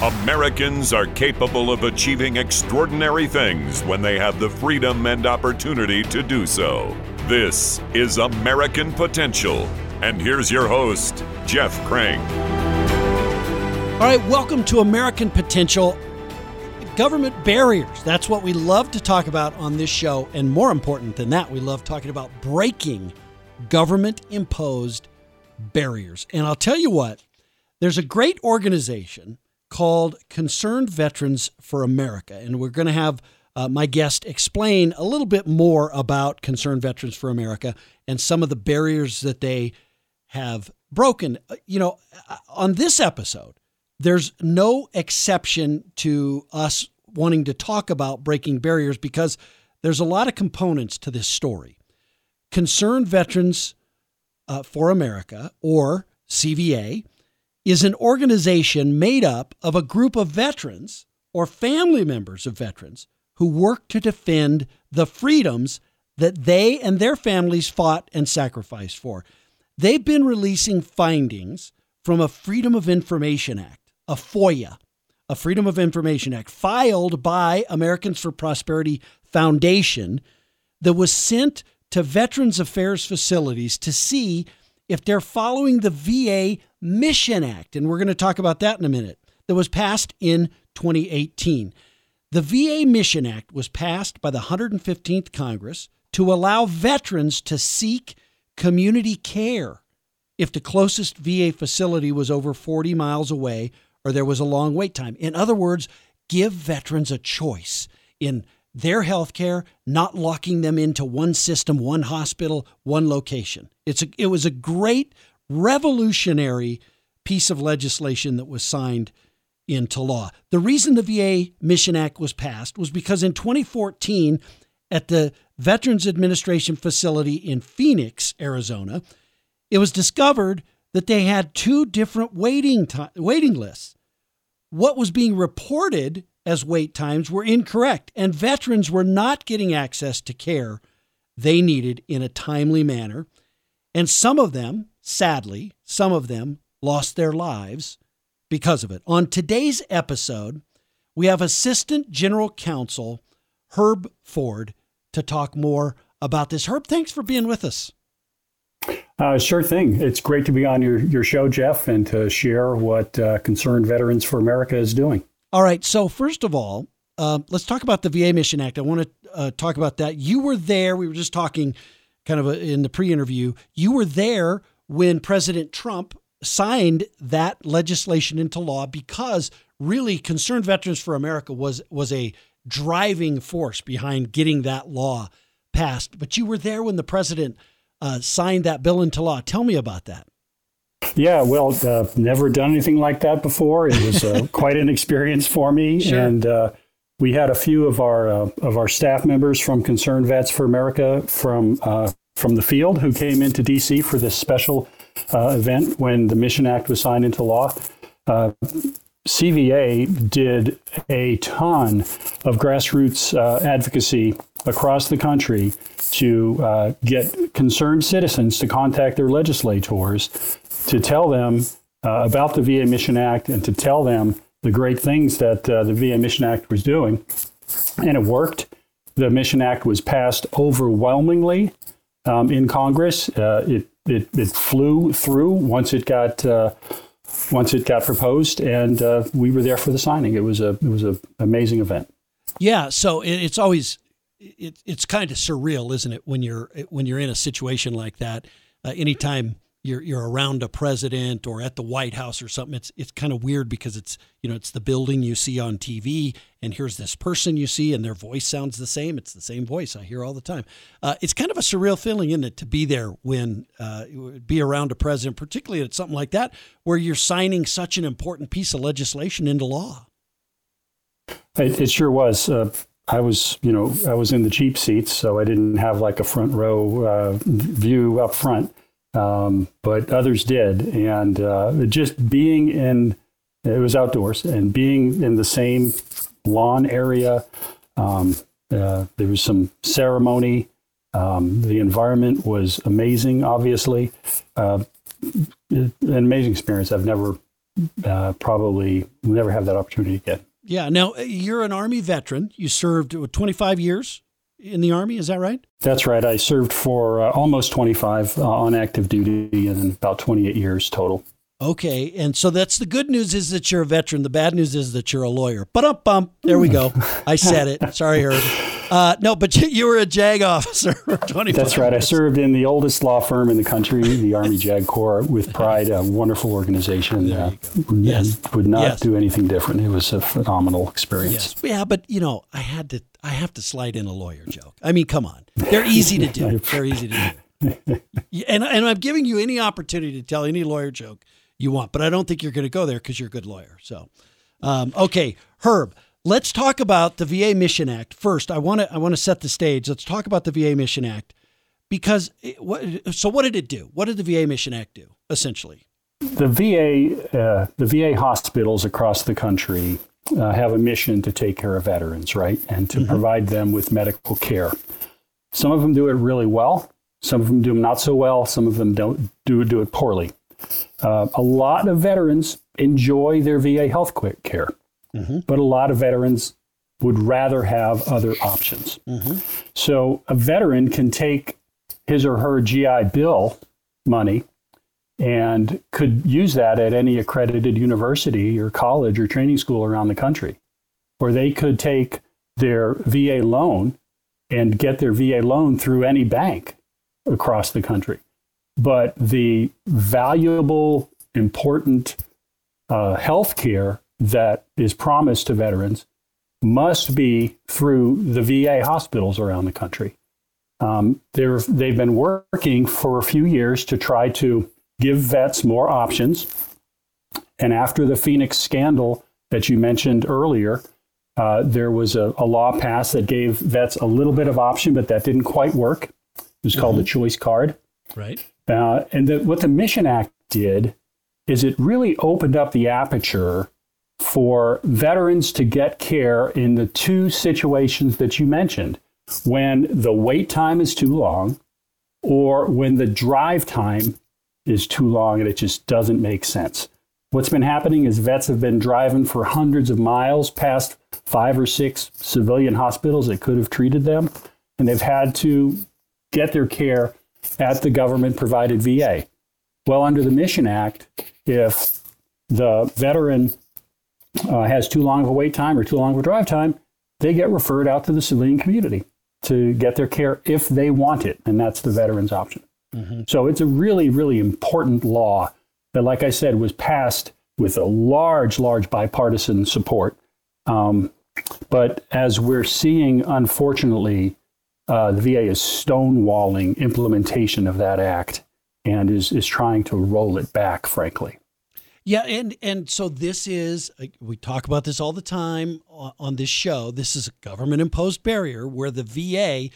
Americans are capable of achieving extraordinary things when they have the freedom and opportunity to do so. This is American Potential. And here's your host, Jeff Crank. All right, welcome to American Potential. Government barriers. That's what we love to talk about on this show. And more important than that, we love talking about breaking government imposed barriers. And I'll tell you what, there's a great organization called Concerned Veterans for America. And we're going to have uh, my guest explain a little bit more about Concerned Veterans for America and some of the barriers that they have broken. Uh, you know, uh, on this episode, there's no exception to us wanting to talk about breaking barriers because there's a lot of components to this story. Concerned Veterans uh, for America, or CVA, is an organization made up of a group of veterans or family members of veterans who work to defend the freedoms that they and their families fought and sacrificed for. They've been releasing findings from a Freedom of Information Act, a FOIA, a Freedom of Information Act filed by Americans for Prosperity Foundation that was sent to Veterans Affairs facilities to see if they're following the VA Mission Act, and we're going to talk about that in a minute, that was passed in 2018. The VA Mission Act was passed by the 115th Congress to allow veterans to seek community care if the closest VA facility was over 40 miles away or there was a long wait time. In other words, give veterans a choice in their health care, not locking them into one system, one hospital, one location. It's a, it was a great revolutionary piece of legislation that was signed into law. The reason the VA Mission Act was passed was because in 2014 at the Veterans Administration facility in Phoenix, Arizona, it was discovered that they had two different waiting time, waiting lists. What was being reported as wait times were incorrect, and veterans were not getting access to care they needed in a timely manner. And some of them, sadly, some of them lost their lives because of it. On today's episode, we have Assistant General Counsel Herb Ford to talk more about this. Herb, thanks for being with us. Uh, sure thing. It's great to be on your, your show, Jeff, and to share what uh, Concerned Veterans for America is doing. All right. So, first of all, uh, let's talk about the VA Mission Act. I want to uh, talk about that. You were there. We were just talking kind of a, in the pre interview. You were there when President Trump signed that legislation into law because really Concerned Veterans for America was, was a driving force behind getting that law passed. But you were there when the president uh, signed that bill into law. Tell me about that. Yeah, well, uh, never done anything like that before. It was uh, quite an experience for me, sure. and uh, we had a few of our uh, of our staff members from Concerned Vets for America from uh, from the field who came into D.C. for this special uh, event when the Mission Act was signed into law. CVA did a ton of grassroots advocacy across the country to get concerned citizens to contact their legislators to tell them uh, about the VA Mission Act and to tell them the great things that uh, the VA Mission Act was doing. And it worked. The Mission Act was passed overwhelmingly um, in Congress. Uh, it, it, it flew through once it got uh, once it got proposed, and uh, we were there for the signing. It was a it was an amazing event. Yeah, so it, it's always it, it's kind of surreal, isn't it, when you're when you're in a situation like that? Uh, anytime you're you're around a president or at the White House or something, it's it's kind of weird because it's you know it's the building you see on TV, and here's this person you see, and their voice sounds the same. It's the same voice I hear all the time. Uh, it's kind of a surreal feeling, isn't it, to be there when uh, be around a president, particularly at something like that, where you're signing such an important piece of legislation into law. It, it sure was. Uh, I was, you know, I was in the cheap seats, so I didn't have like a front row uh, view up front um, but others did. And uh, just being in, it was outdoors, and being in the same lawn area, um, uh, there was some ceremony. Um, the environment was amazing, obviously. Uh, an amazing experience. I've never uh, probably never have that opportunity again. Yeah. Now, you're an Army veteran. You served 25 years in the Army, is that right? That's right. I served for uh, almost 25 uh, on active duty and about 28 years total. Okay, and so that's the good news is that you're a veteran. The bad news is that you're a lawyer. But up bump, there we go. I said it. Sorry, Herb. Uh, no, but you, you, were a JAG officer for 25 That's right. Years. I served in the oldest law firm in the country, the Army JAG Corps, with pride. A wonderful organization. Uh, yes. Would not yes. do anything different. It was a phenomenal experience. Yes. Yeah, but you know, I had to. I have to slide in a lawyer joke. I mean, come on. They're easy to do. They're easy to do. and and I'm giving you any opportunity to tell any lawyer joke you want. But I don't think you're going to go there because you're a good lawyer. So, um, okay, Herb, let's talk about the VA Mission Act first. I want to I want to set the stage. Let's talk about the VA Mission Act because it, what, so what did it do? What did the VA Mission Act do essentially? The VA uh, the VA hospitals across the country uh, have a mission to take care of veterans, right, and to mm-hmm. provide them with medical care. Some of them do it really well. Some of them do them not so well. Some of them don't do do it poorly. Uh, a lot of veterans enjoy their VA health care, mm-hmm. but a lot of veterans would rather have other options. Mm-hmm. So a veteran can take his or her GI Bill money and could use that at any accredited university or college or training school around the country. Or they could take their VA loan and get their VA loan through any bank across the country but the valuable, important uh, health care that is promised to veterans must be through the VA hospitals around the country. Um, they've been working for a few years to try to give vets more options. And after the Phoenix scandal that you mentioned earlier, uh, there was a, a, law passed that gave vets a little bit of option, but that didn't quite work. It was mm-hmm. called the choice card. Right. Uh, and the, what the Mission Act did is it really opened up the aperture for veterans to get care in the two situations that you mentioned when the wait time is too long or when the drive time is too long and it just doesn't make sense. What's been happening is vets have been driving for hundreds of miles past five or six civilian hospitals that could have treated them, and they've had to get their care at the government provided VA. Well, under the Mission Act, if the veteran uh, has too long of a wait time or too long of a drive time, they get referred out to the civilian community to get their care if they want it, and that's the veteran's option. Mm-hmm. So it's a really, really important law that, like I said, was passed with a large, large bipartisan support. Um, but as we're seeing, unfortunately, uh, the VA is stonewalling implementation of that act and is, is trying to roll it back, frankly. Yeah, and and so this is we talk about this all the time on this show. This is a government imposed barrier where the VA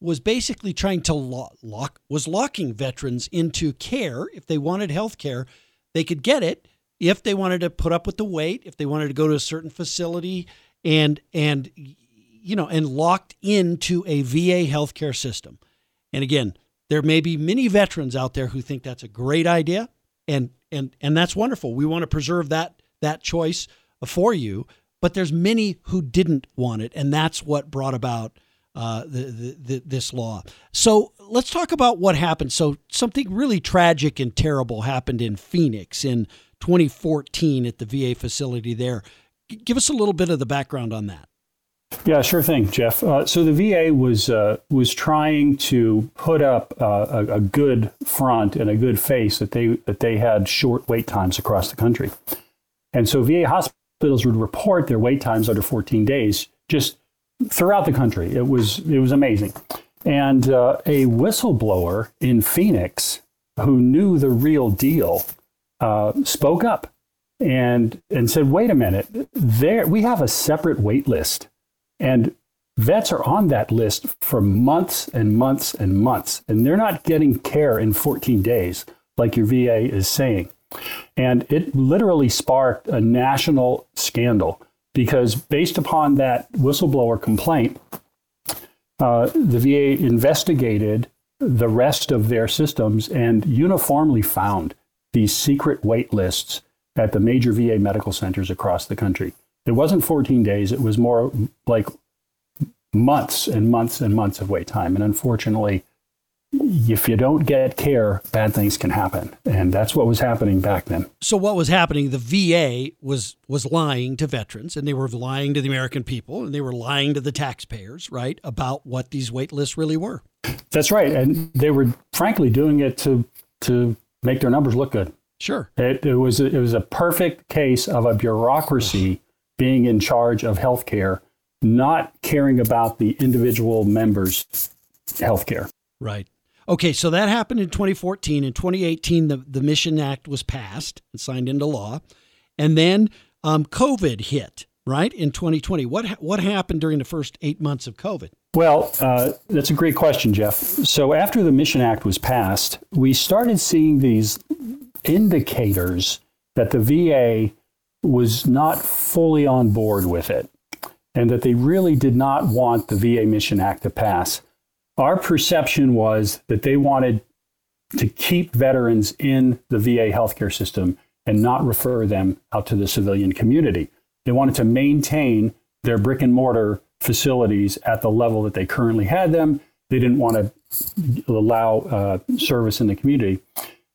was basically trying to lock, lock was locking veterans into care. If they wanted health care, they could get it. If they wanted to put up with the wait, if they wanted to go to a certain facility and and you know, and locked into a VA healthcare system. And again, there may be many veterans out there who think that's a great idea, and and and that's wonderful. We want to preserve that that choice for you, but there's many who didn't want it, and that's what brought about uh, the, the, this law. So let's talk about what happened. So something really tragic and terrible happened in Phoenix in 2014 at the VA facility there. Give us a little bit of the background on that. Yeah, sure thing, Jeff. Uh, so the VA was uh, was trying to put up uh, a, a, good front and a good face that they that they had short wait times across the country, and so VA hospitals would report their wait times under 14 days just throughout the country. It was it was amazing, and uh, a whistleblower in Phoenix who knew the real deal uh, spoke up and and said, "Wait a minute, there we have a separate wait list." And vets are on that list for months and months and months, and they're not getting care in 14 days like your VA is saying. And it literally sparked a national scandal because, based upon that whistleblower complaint, uh, the VA investigated the rest of their systems and uniformly found these secret wait lists at the major VA medical centers across the country. It wasn't 14 days, it was more like months and months and months of wait time. And unfortunately, if you don't get care, bad things can happen, and that's what was happening back then. So what was happening? The VA was was lying to veterans, and they were lying to the American people, and they were lying to the taxpayers, right, about what these wait lists really were. That's right, and they were frankly doing it to to make their numbers look good. Sure, it, it was a, it was a perfect case of a bureaucracy being in charge of healthcare, not caring about the individual members' healthcare. Right. Okay, so that happened in 2014. In 2018, the, the Mission Act was passed and signed into law. And then um, COVID hit, right, in 2020. What, what happened during the first eight months of COVID? Well, uh, that's a great question, Jeff. So after the Mission Act was passed, we started seeing these indicators that the VA was not fully on board with it and that they really did not want the VA Mission Act to pass. Our perception was that they wanted to keep veterans in the VA healthcare system and not refer them out to the civilian community. They wanted to maintain their brick and mortar facilities at the level that they currently had them. They didn't want to allow uh, service in the community.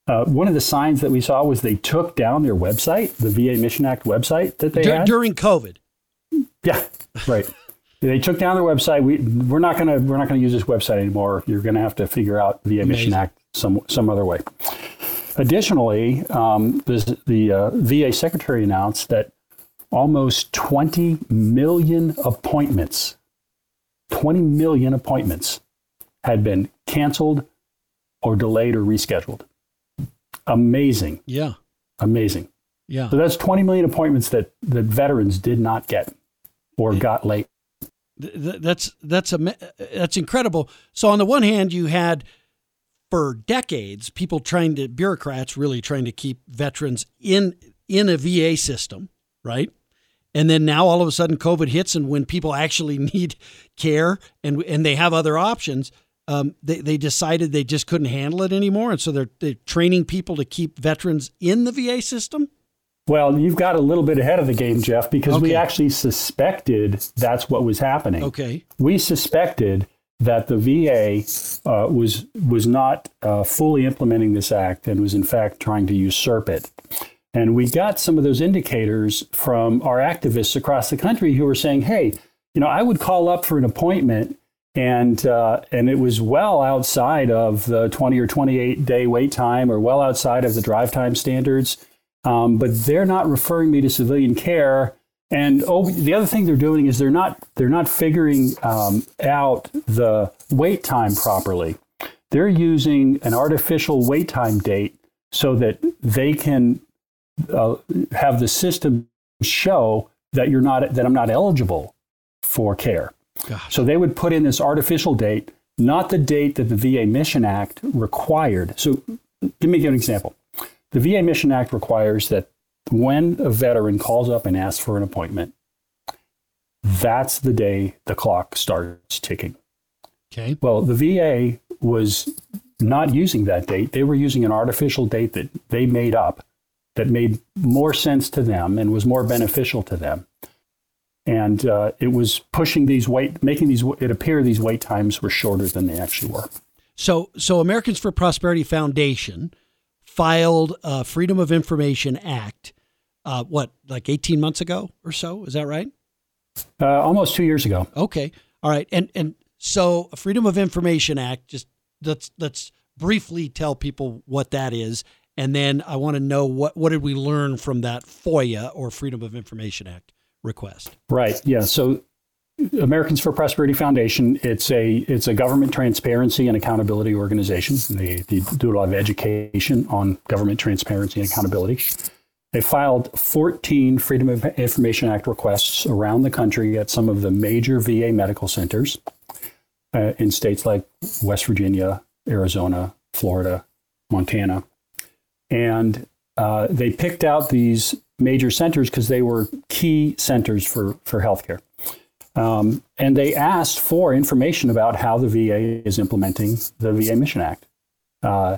Uh, one of the signs that we saw was they took down their website, the VA Mission Act website that they D- had during COVID. Yeah, right. They took down their website. We we're not gonna we're not gonna use this website anymore. You're gonna have to figure out the Mission Act some some other way. Additionally, um, the, the uh, VA secretary announced that almost 20 million appointments, 20 million appointments, had been canceled or delayed or rescheduled. Amazing. Yeah. Amazing. Yeah. So that's 20 million appointments that, that veterans did not get or got late that's that's a that's incredible. So on the one hand, you had for decades people trying to bureaucrats really trying to keep veterans in in a VA system, right? And then now all of a sudden COVID hits, and when people actually need care and and they have other options, um, they they decided they just couldn't handle it anymore, and so they're they're training people to keep veterans in the VA system. Well, you've got a little bit ahead of the game, Jeff, because okay. we actually suspected that's what was happening. Okay. We suspected that the VA uh, was was not uh, fully implementing this act and was in fact trying to usurp it. And we got some of those indicators from our activists across the country who were saying, "Hey, you know, I would call up for an appointment." And uh, and it was well outside of the 20 or 28 day wait time, or well outside of the drive time standards. Um, but they're not referring me to civilian care. And oh, the other thing they're doing is they're not they're not figuring um, out the wait time properly. They're using an artificial wait time date so that they can uh, have the system show that you're not that I'm not eligible for care. Gosh. So they would put in this artificial date, not the date that the VA Mission Act required. So, give me an example. The VA Mission Act requires that when a veteran calls up and asks for an appointment, that's the day the clock starts ticking. Okay. Well, the VA was not using that date. They were using an artificial date that they made up that made more sense to them and was more beneficial to them. And uh, it was pushing these wait, making these, it appear these wait times were shorter than they actually were. So, so Americans for Prosperity Foundation filed a Freedom of Information Act, uh, what, like 18 months ago or so? Is that right? Uh, almost two years ago. Okay. All right. And, and so a Freedom of Information Act, just let's, let's briefly tell people what that is. And then I want to know what, what did we learn from that FOIA or Freedom of Information Act request? Right. Yeah. So Americans for Prosperity Foundation. It's a it's a government transparency and accountability organization. They, they do a lot of education on government transparency and accountability. They filed 14 Freedom of Information Act requests around the country at some of the major VA medical centers uh, in states like West Virginia, Arizona, Florida, Montana, and uh, they picked out these major centers because they were key centers for for healthcare. Um, and they asked for information about how the VA is implementing the VA Mission Act. Uh,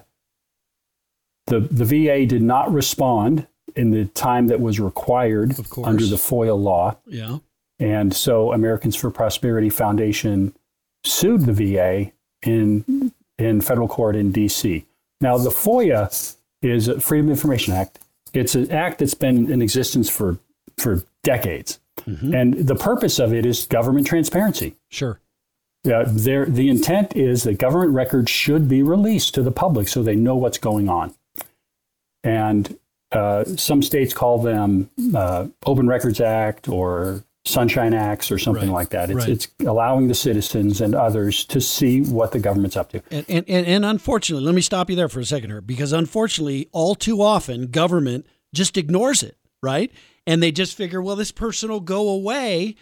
the, the VA did not respond in the time that was required under the FOIA law. Yeah. And so Americans for Prosperity Foundation sued the VA in in federal court in DC. Now the FOIA is a Freedom of Information Act. It's an act that's been in existence for for decades. And the purpose of it is government transparency. Sure. Uh, there, the intent is that government records should be released to the public so they know what's going on. And uh, some states call them uh, Open Records Act or Sunshine Acts or something Right, like that. It's, right. it's allowing the citizens and others to see what the government's up to. And, and, and, and unfortunately, let me stop you there for a second here, because unfortunately, all too often, government just ignores it, right? And they just figure, well, this person will go away.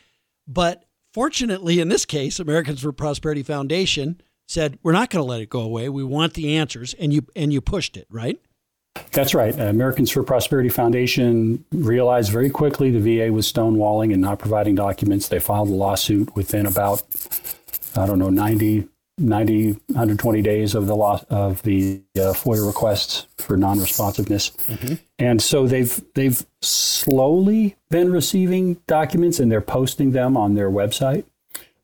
But fortunately, in this case, Americans for Prosperity Foundation said, we're not going to let it go away. We want the answers. And you, and you pushed it, right? That's right. Uh, Americans for Prosperity Foundation realized very quickly the VA was stonewalling and not providing documents. They filed a lawsuit within about, I don't know, 90, 90 120 days of the loss of the uh, FOIA requests for non-responsiveness. And so they've they've slowly been receiving documents and they're posting them on their website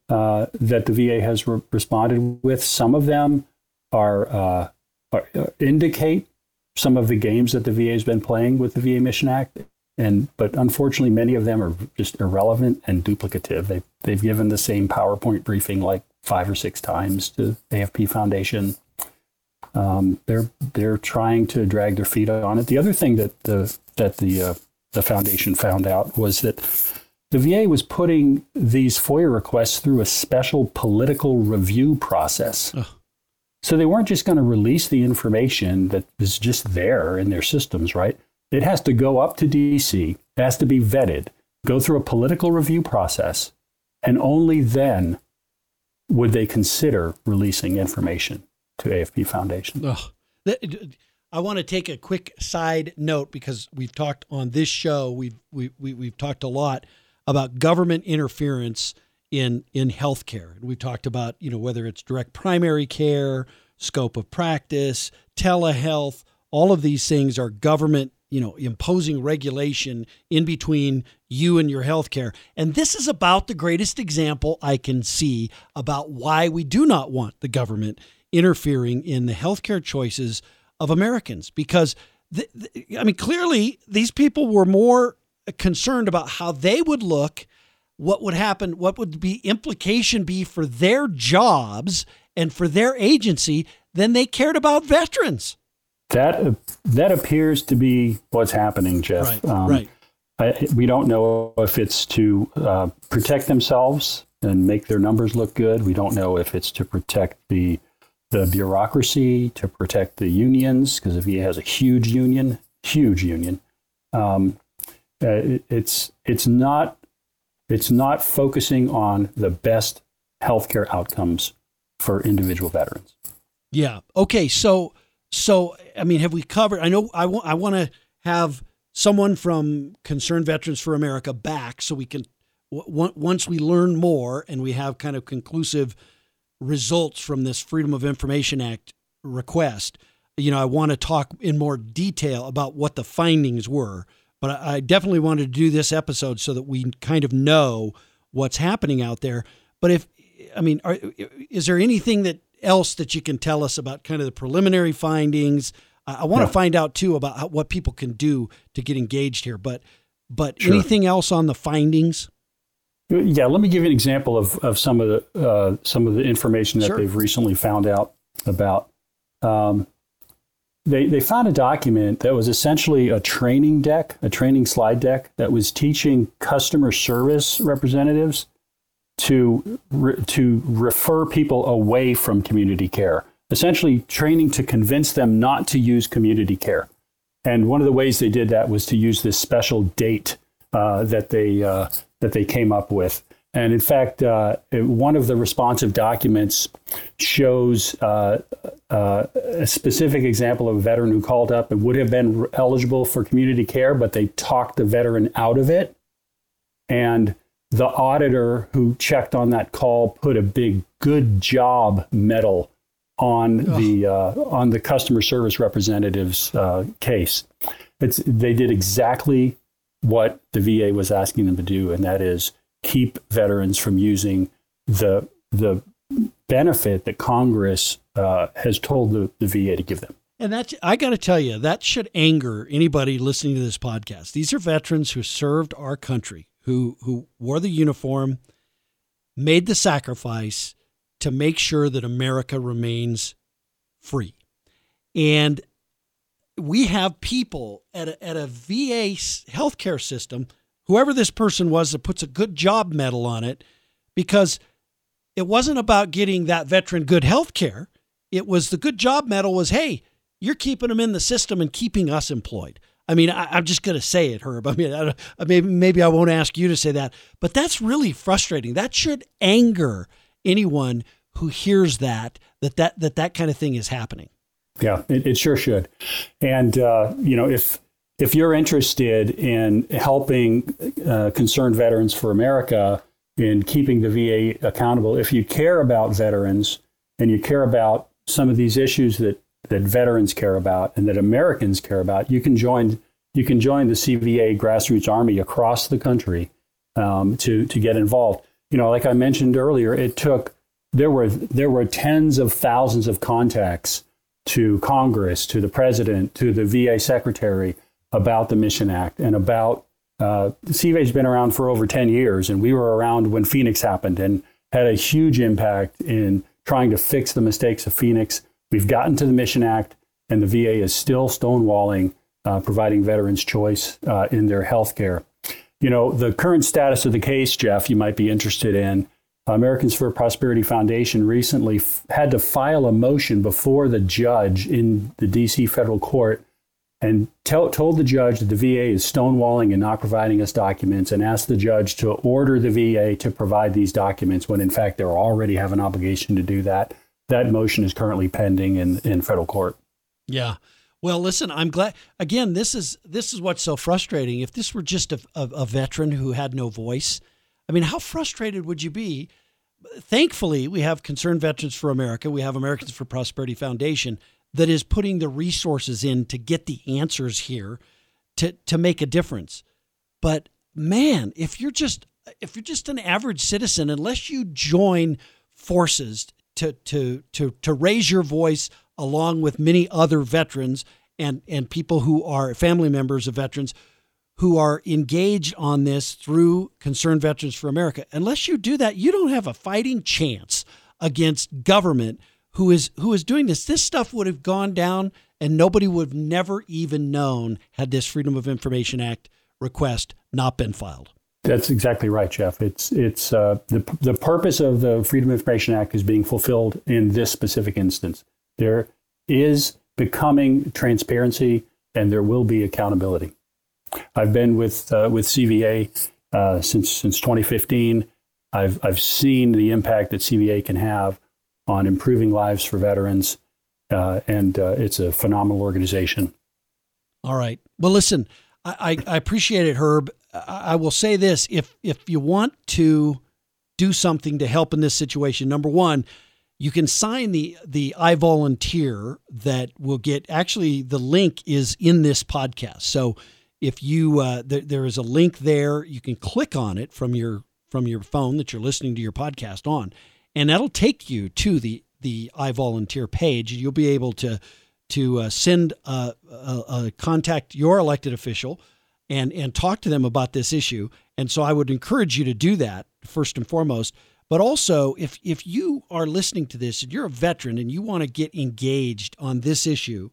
uh, that the VA has re- responded with. Some of them are, uh, are uh, indicate some of the games that the VA has been playing with the VA Mission Act, and but unfortunately, many of them are just irrelevant and duplicative. They they've given the same PowerPoint briefing like five or six times to AFP Foundation. Um, they're they're trying to drag their feet on it. The other thing that the that the uh, the foundation found out was that the VA was putting these FOIA requests through a special political review process. So they weren't just going to release the information that is just there in their systems, right? It has to go up to DC, it has to be vetted, go through a political review process, and only then would they consider releasing information to AFP Foundation. Ugh. I want to take a quick side note because we've talked on this show. We've we, we we've talked a lot about government interference in in healthcare, and we've talked about you know whether it's direct primary care, scope of practice, telehealth. All of these things are government you know imposing regulation in between you and your healthcare. And this is about the greatest example I can see about why we do not want the government interfering in the healthcare choices of Americans because th- th- I mean clearly these people were more concerned about how they would look what would happen what would be implication be for their jobs and for their agency than they cared about veterans That that appears to be what's happening, Jeff. right Um, right I, we don't know if it's to uh, protect themselves and make their numbers look good. We don't know if it's to protect the the bureaucracy, to protect the unions, because if VA has a huge union, huge union. Um, uh, it- it's it's not it's not focusing on the best healthcare outcomes for individual veterans. Yeah. Okay. So, so I mean, have we covered? I know I want I want to have someone from Concerned Veterans for America back, so we can w- once we learn more and we have kind of conclusive results from this Freedom of Information Act request. You know, I want to talk in more detail about what the findings were, but I, definitely wanted to do this episode so that we kind of know what's happening out there. But if I mean, are, is there anything that else that you can tell us about kind of the preliminary findings? I, I want to Yeah. find out too about how, what people can do to get engaged here. But but Sure. anything else on the findings? Yeah, let me give you an example of, of some of the uh, some of the information that Sure. they've recently found out about. Um, they they found a document that was essentially a training deck, a training slide deck that was teaching customer service representatives to re, to refer people away from community care. Essentially, training to convince them not to use community care. And one of the ways they did that was to use this special date uh, that they uh, that they came up with. And in fact, uh, one of the responsive documents shows uh, uh, a specific example of a veteran who called up and would have been eligible for community care, but they talked the veteran out of it. And the auditor who checked on that call put a big "good job" medal on the uh, on the customer service representative's uh, case. It's they did exactly what the VA was asking them to do, and that is keep veterans from using the the benefit that Congress uh, has told the, the VA to give them. And that I got to tell you, that should anger anybody listening to this podcast. These are veterans who served our country, who who wore the uniform, made the sacrifice to make sure that America remains free. And we have people at a, at a VA healthcare system, whoever this person was that puts a good job medal on it, because it wasn't about getting that veteran good health care. It was the good job medal was, hey, you're keeping them in the system and keeping us employed. I mean, I, am just going to say it, Herb. I mean, I, maybe maybe I won't ask you to say that, but that's really frustrating. That should anger anyone who hears that that that that that kind of thing is happening. Yeah, it, it sure should. And uh, you know, if if you're interested in helping uh, concerned veterans for America in keeping the VA accountable, if you care about veterans and you care about some of these issues that that veterans care about and that Americans care about, you can join you can join the CVA grassroots army across the country um, to to get involved. You know, like I mentioned earlier, it took there were there were tens of thousands of contacts to Congress, to the president, to the VA secretary about the Mission Act and about uh, CVA has been around for over 10 years, and we were around when Phoenix happened and had a huge impact in trying to fix the mistakes of Phoenix. We've gotten to the Mission Act, and the VA is still stonewalling, uh, providing veterans choice uh, in their health care. You know, the current status of the case, Jeff, you might be interested in Americans for Prosperity Foundation recently f- had to file a motion before the judge in the DC federal court and told the judge that the VA is stonewalling and not providing us documents and asked the judge to order the VA to provide these documents when in fact they already have an obligation to do that. That motion is currently pending in, in federal court. Yeah. Well, listen, I'm glad. Again, this is this is what's so frustrating. If this were just a, a, a veteran who had no voice, I mean, how frustrated would you be? Thankfully, we have Concerned Veterans for America, we have Americans for Prosperity Foundation that is putting the resources in to get the answers here to to make a difference. But man, if you're just if you're just an average citizen, unless you join forces to to to to raise your voice along with many other veterans and and people who are family members of veterans who are engaged on this through Concerned Veterans for America. Unless you do that, you don't have a fighting chance against government who is who is doing this. This stuff would have gone down and nobody would have never even known had this Freedom of Information Act request not been filed. That's exactly right, Jeff. It's it's uh, the the purpose of the Freedom of Information Act is being fulfilled in this specific instance. There is becoming transparency, and there will be accountability. I've been with uh, with CVA uh, since since 2015. I've I've seen the impact that CVA can have on improving lives for veterans, uh, and uh, it's a phenomenal organization. All right. Well, listen, I, I, I appreciate it, Herb. I, will say this: if if you want to do something to help in this situation, number one, you can sign the the I volunteer that will get. Actually, the link is in this podcast, so if you uh, there, there is a link there you can click on it from your from your phone that you're listening to your podcast on and that'll take you to the the i volunteer page you'll be able to to uh, send a, a, a contact your elected official and and talk to them about this issue and so i would encourage you to do that first and foremost but also if if you are listening to this and you're a veteran and you want to get engaged on this issue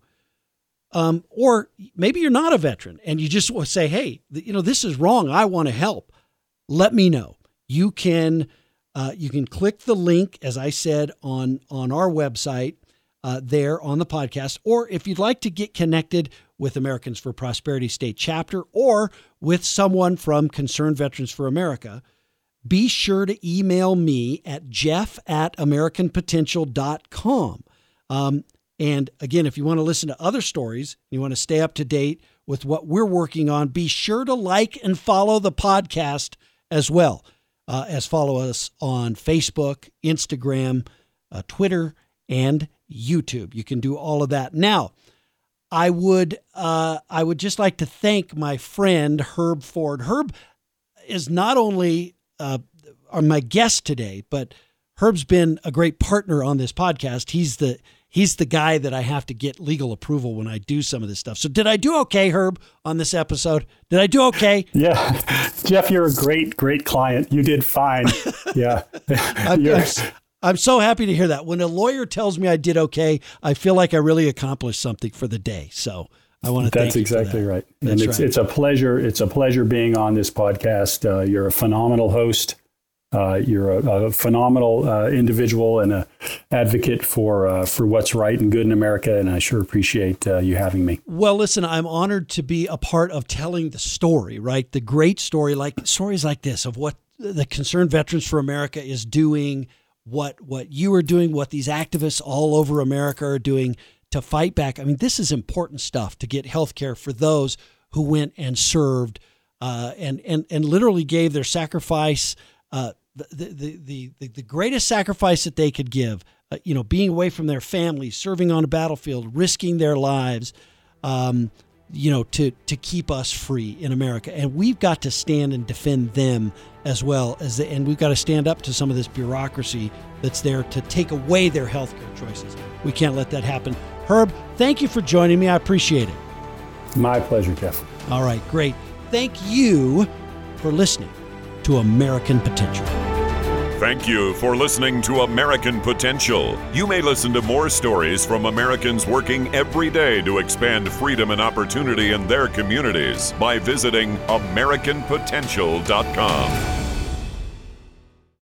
um, or maybe you're not a veteran and you just want to say, hey, you know, this is wrong. I want to help. Let me know. You can uh, you can click the link, as I said, on on our website uh, there on the podcast. Or if you'd like to get connected with Americans for Prosperity State Chapter or with someone from Concerned Veterans for America, be sure to email me at jeff at americanpotential.com. Um, and again, if you want to listen to other stories, you want to stay up to date with what we're working on, be sure to like and follow the podcast as well uh, as follow us on Facebook, Instagram, uh, Twitter, and YouTube. You can do all of that. Now, I would uh, I would just like to thank my friend Herb Ford. Herb is not only uh, my guest today, but Herb's been a great partner on this podcast. He's the he's the guy that I have to get legal approval when I do some of this stuff. So did I do okay, Herb, on this episode? Did I do okay? Yeah, Jeff, you're a great great client. You did fine. Yeah, I'm, I'm, I'm so happy to hear that. When a lawyer tells me I did okay, I feel like I really accomplished something for the day. So. I want to thank you. That's exactly that. right. That's and it's right. it's a pleasure. It's a pleasure being on this podcast. Uh, you're a phenomenal host. Uh, you're a, a phenomenal uh, individual and a advocate for uh, for what's right and good in America, and I sure appreciate uh, you having me. Well, listen, I'm honored to be a part of telling the story, right? The great story, like stories like this, of what the Concerned Veterans for America is doing, what what you are doing, what these activists all over America are doing to fight back. I mean, this is important stuff to get health care for those who went and served uh, and and and literally gave their sacrifice uh, the, the, the, the, greatest sacrifice that they could give, uh, you know, being away from their families, serving on a battlefield, risking their lives, um, you know, to, to keep us free in America. And we've got to stand and defend them as well as, the, and we've got to stand up to some of this bureaucracy that's there to take away their health care choices. We can't let that happen. Herb, thank you for joining me. I appreciate it. My pleasure, Jeff. All right, great. Thank you for listening to American Potential. Thank you for listening to American Potential. You may listen to more stories from Americans working every day to expand freedom and opportunity in their communities by visiting AmericanPotential.com.